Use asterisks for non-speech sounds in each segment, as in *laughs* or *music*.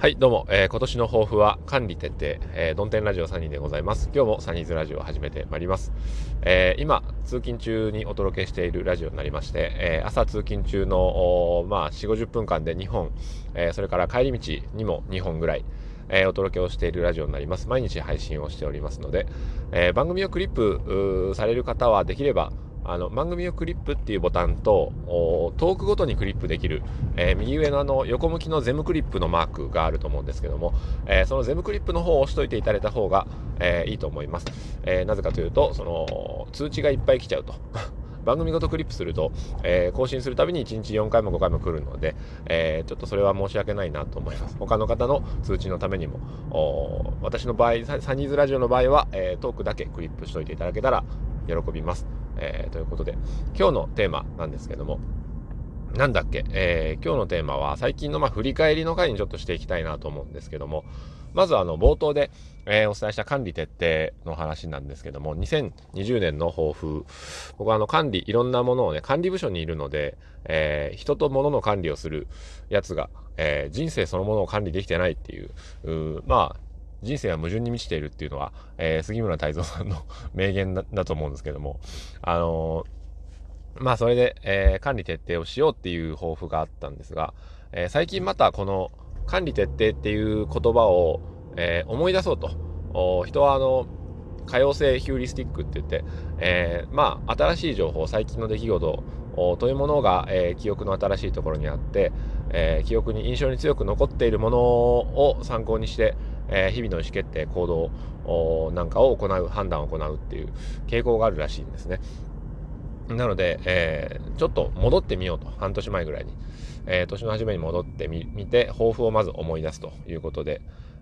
はいどうも、えー、今年の抱負は管理徹底、えー、ドンテンラジオサニーでございます。今日もサニーズラジオを始めてまいります、えー、今通勤中にお届けしているラジオになりまして、えー、朝通勤中のまあ4 5 0分間で2本、えー、それから帰り道にも2本ぐらいえ、お届けをしているラジオになります。毎日配信をしておりますので、え、番組をクリップされる方はできれば、あの番組をクリップっていうボタンとトークごとにクリップできる、えー、右上のあの横向きのゼムクリップのマークがあると思うんですけども、えー、そのゼムクリップの方を押しといていただいた方が、えー、いいと思います、えなぜかというとその通知がいっぱい来ちゃうと *laughs* 番組ごとクリップすると、えー、更新するたびに1日4回も5回も来るので、えー、ちょっとそれは申し訳ないなと思います。他の方の通知のためにも、私の場合、サニーズラジオの場合は、えー、トークだけクリップしといていただけたら喜びます。えー、ということで、今日のテーマなんですけども、なんだっけ、えー、今日のテーマは最近のまあ振り返りの回にちょっとしていきたいなと思うんですけども、まずあの冒頭で、えー、お伝えした管理徹底の話なんですけども、2020年の抱負、僕はあの管理、いろんなものをね、管理部署にいるので、えー、人と物の管理をするやつが、えー、人生そのものを管理できてないっていう、うまあ、人生は矛盾に満ちているっていうのは、えー、杉村太蔵さんの名言だだと思うんですけども、あのー、まあそれで、えー、管理徹底をしようっていう抱負があったんですが、え最近またこの管理徹底っていう言葉を、え思い出そうと。人はあの、可用性ヒューリスティックって言って、えまあ新しい情報、最近の出来事というものが、え記憶の新しいところにあって、え記憶に印象に強く残っているものを参考にして、え、日々の意思決定、行動なんかを行う、判断を行うっていう傾向があるらしいんですね。なので、えー、ちょっと戻ってみようと、半年前ぐらいに、えー、年の初めに戻ってみて、抱負をまず思い出すということで、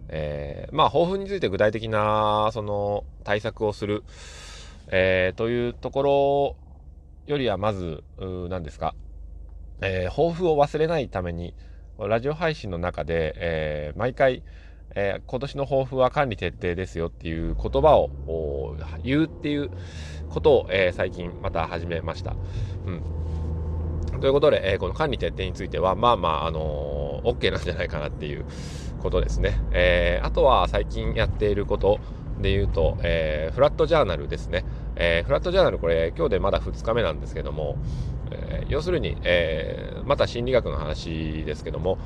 えー、まあ、抱負について具体的な、その、対策をする、え、というところよりは、まず、何ですか、え、抱負を忘れないために、ラジオ配信の中で、え、毎回、えー、今年の抱負は管理徹底ですよっていう言葉を言うっていうことを、えー、最近また始めました。うん、ということで、えー、この管理徹底については、まあまあ、あのー、OK なんじゃないかなっていうことですね。えー、あとは最近やっていることで言うと、えー、フラットジャーナルですね。えー、フラットジャーナルこれ今日でまだ2日目なんですけども、えー、要するに、えー、また心理学の話ですけども、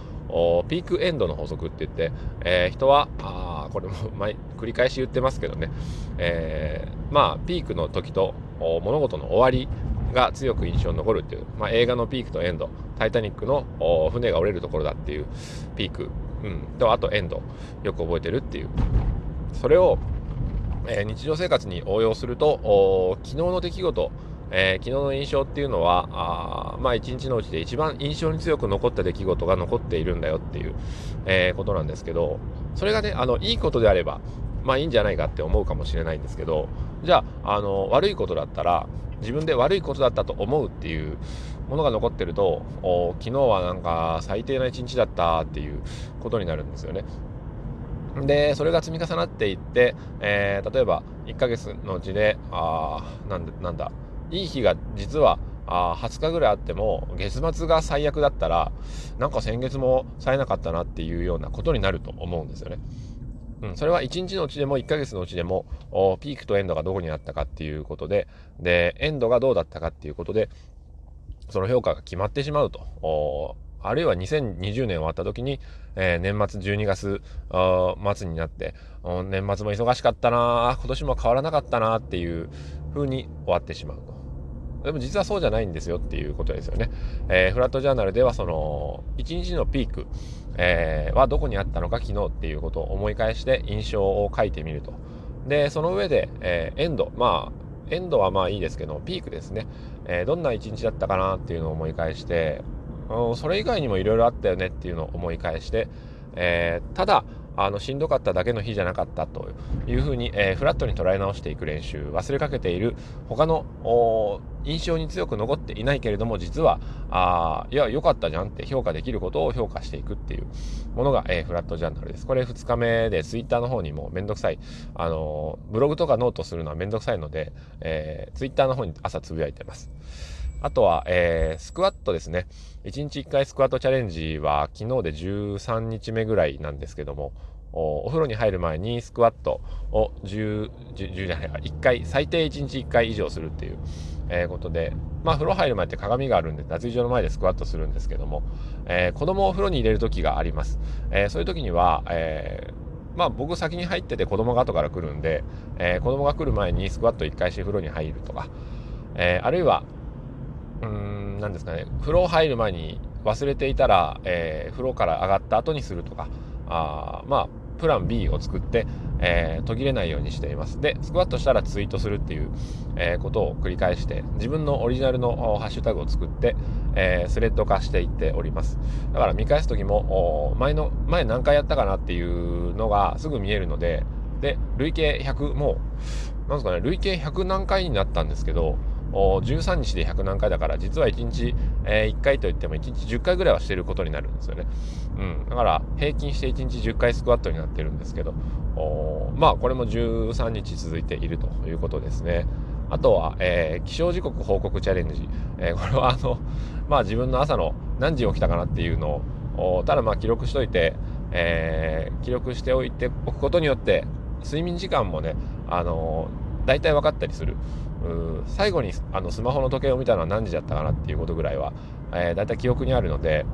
ピークエンドの法則って言って、えー、人は、あこれも *laughs* 毎繰り返し言ってますけどね、えー、まあ、ピークの時と物事の終わりが強く印象に残るっていう、まあ、映画のピークとエンド、タイタニックの船が折れるところだっていうピーク、うん、と、あとエンド、よく覚えてるっていう。それを、えー、日常生活に応用すると、昨日の出来事、えー、昨日の印象っていうのはあまあ一日のうちで一番印象に強く残った出来事が残っているんだよっていう、えー、ことなんですけどそれがねあのいいことであればまあいいんじゃないかって思うかもしれないんですけどじゃああの悪いことだったら自分で悪いことだったと思うっていうものが残ってるとお昨日はなんか最低な一日だったっていうことになるんですよね。で、それが積み重なっていって、えー、例えば1ヶ月のうちで、ああなんなんだ、いい日が実はあ20日ぐらいあっても月末が最悪だったらなんか先月も冴えなかったなっていうようなことになると思うんですよね。うん、それは1日のうちでも1ヶ月のうちでもピークとエンドがどこにあったかっていうことででエンドがどうだったかっていうことでその評価が決まってしまうとあるいは2020年終わった時に、えー、年末12月末になって年末も忙しかったな今年も変わらなかったなっていう風に終わってしまうと。でも実はそうじゃないんですよっていうことですよね。えー、フラットジャーナルではその1日のピーク、えー、はどこにあったのか昨日っていうことを思い返して印象を書いてみると。で、その上で、えー、エンド、まあ、エンドはまあいいですけど、ピークですね。えどんな一日だったかなっていうのを思い返して、それ以外にもいろいろあったよねっていうのを思い返して、えただ、あのしんどかっただけの日じゃなかったというふうに、えー、フラットに捉え直していく練習忘れかけている他の印象に強く残っていないけれども実はあいや良かったじゃんって評価できることを評価していくっていうものが、えー、フラットジャーナルです。これ2日目でツイッターの方にもめんどくさいあのブログとかノートするのはめんどくさいので、えー、ツイッターの方に朝つぶやいてます。あとは、えー、スクワットですね。1日1回スクワットチャレンジは昨日で13日目ぐらいなんですけども、お風呂に入る前にスクワットを10、10, 10じゃないか、1回、最低1日1回以上するっていう、えー、ことで、まあ風呂入る前って鏡があるんで脱衣所の前でスクワットするんですけども、えー、子供を風呂に入れる時があります。えー、そういう時には、えー、まあ僕先に入ってて子供が後から来るんで、えー、子供が来る前にスクワット1回して風呂に入るとか、えー、あるいはうーん、なんですかね、風呂入る前に忘れていたら、えー、風呂から上がった後にするとか、あまあ、プラン B を作って、えー、途切れないようにしています。で、スクワットしたらツイートするっていう、えー、ことを繰り返して、自分のオリジナルのハッシュタグを作って、えー、スレッド化していっております。だから見返す時も、前の、前何回やったかなっていうのがすぐ見えるので、で、累計100、もう、なんですかね、累計100何回になったんですけど、13日で100何回だから実は1日、えー、1回といっても1日10回ぐらいはしてることになるんですよね。うん、だから平均して1日10回スクワットになってるんですけどまあこれも13日続いているということですね。あとは、えー、起床時刻報告チャレンジ。えー、これはあの、*laughs* まあ自分の朝の何時起きたかなっていうのを、ただまあ記録しといて、えー、記録しておいておくことによって、睡眠時間もね、あの、大体分かったりする。うん。最後にあのスマホの時計を見たのは何時だったかなっていうことぐらいは、えー、だいたい記憶にあるので、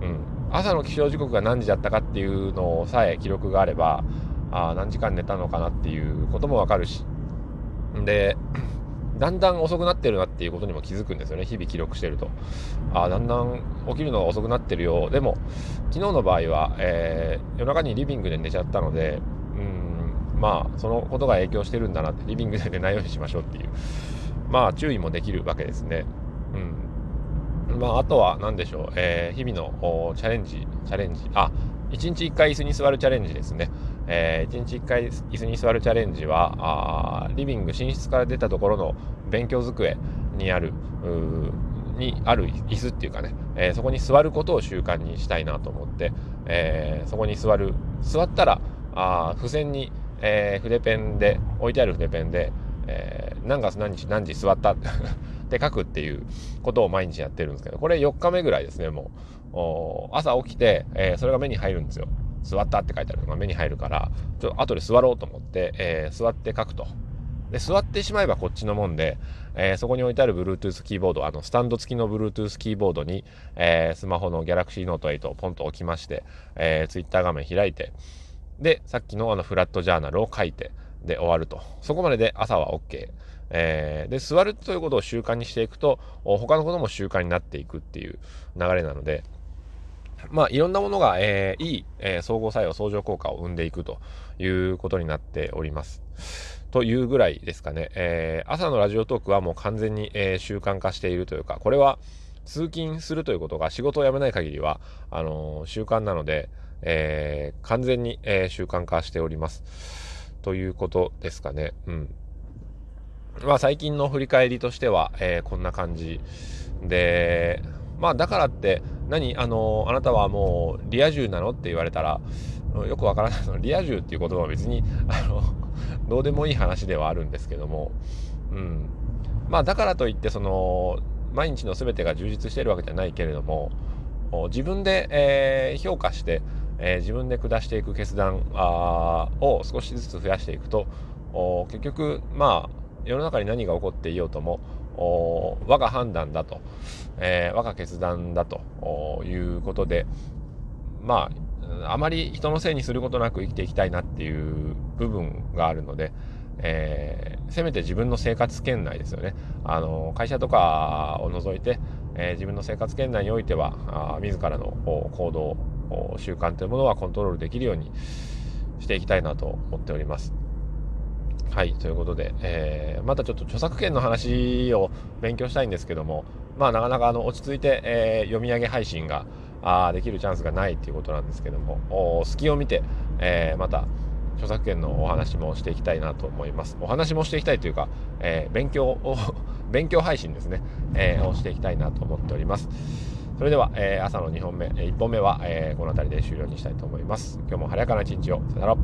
うん、朝の起床時刻が何時だったかっていうのさえ記録があればあ何時間寝たのかなっていうこともわかるし。で *clears throat* だんだん遅くなってるなっていうことにも気づくんですよね。日々記録してると。あだんだん起きるのが遅くなってるよ。でも昨日の場合は、えー、夜中にリビングで寝ちゃったのでうん。まあそのことが影響してるんだなってリビングで寝ないようにしましょうっていう。まあ注意もできるわけですね。うん。まあ、あとは何でしょう、えー、日々のチャレンジ、チャレンジ、あ、1日1回椅子に座るチャレンジですね。えー、1日1回椅子に座るチャレンジは、あリビング、寝室から出たところの勉強机にある、にある椅子っていうかね、えー、そこに座ることを習慣にしたいなと思って、えー、そこに座る、座ったら、あ付箋にえー、筆ペンで置いてある筆ペンで、えー、何月何日何時座った *laughs* って書くっていうことを毎日やってるんですけどこれ4日目ぐらいですねもう。朝起きて、えー、それが目に入るんですよ。座ったって書いてあるのが目に入るからちょっと後で座ろうと思って、えー、座って書くと。で座ってしまえばこっちのもんで、えー、そこに置いてある Bluetooth キーボードあのスタンド付きの Bluetooth キーボードに、えー、スマホの Galaxy Note 8をポンと置きまして、えー、Twitter 画面開いてで、さっきのあのフラットジャーナルを書いて、で終わると。そこまでで朝は OK。えー、で、座るということを習慣にしていくと、他のことも習慣になっていくっていう流れなので、まあ、いろんなものが、えー、いい、えー、総合作用、相乗効果を生んでいくということになっております。というぐらいですかね。えー、朝のラジオトークはもう完全に、えー、習慣化しているというか、これは通勤するということが仕事を辞めない限りは、あの、習慣なので、えー、完全に、えー、習慣化しております。ということですかね。うん。まあ最近の振り返りとしては、えー、こんな感じで、まあだからって何あのあなたはもうリア充なのって言われたらよくわからないのリア充っていう言葉は別にあのどうでもいい話ではあるんですけども、うん、まあだからといってその毎日の全てが充実しているわけじゃないけれども自分で、えー、評価してえー、自分で下していく決断あを少しずつ増やしていくと結局まあ世の中に何が起こっていようとも我が判断だと、えー、我が決断だということでまああまり人のせいにすることなく生きていきたいなっていう部分があるので、えー、せめて自分の生活圏内ですよね。あの会社とかを除いて、えー、自分の生活圏内においてはあ自らの行動習慣というものはコントロールできるようにしていきたいなと思っております。はい、ということで、えー、またちょっと著作権の話を勉強したいんですけども、まあなかなかあの落ち着いて、えー、読み上げ配信があできるチャンスがないっていうことなんですけども、隙を見て、えー、また著作権のお話もしていきたいなと思います。お話もしていきたいというか、え、勉強を *laughs* 勉強配信ですね、え、をしていきたいなと思っております。それでは、えー、朝の2本目、1本目は、えー、この辺りで終了にしたいと思います。今日も晴れやかな一日を。さよなら。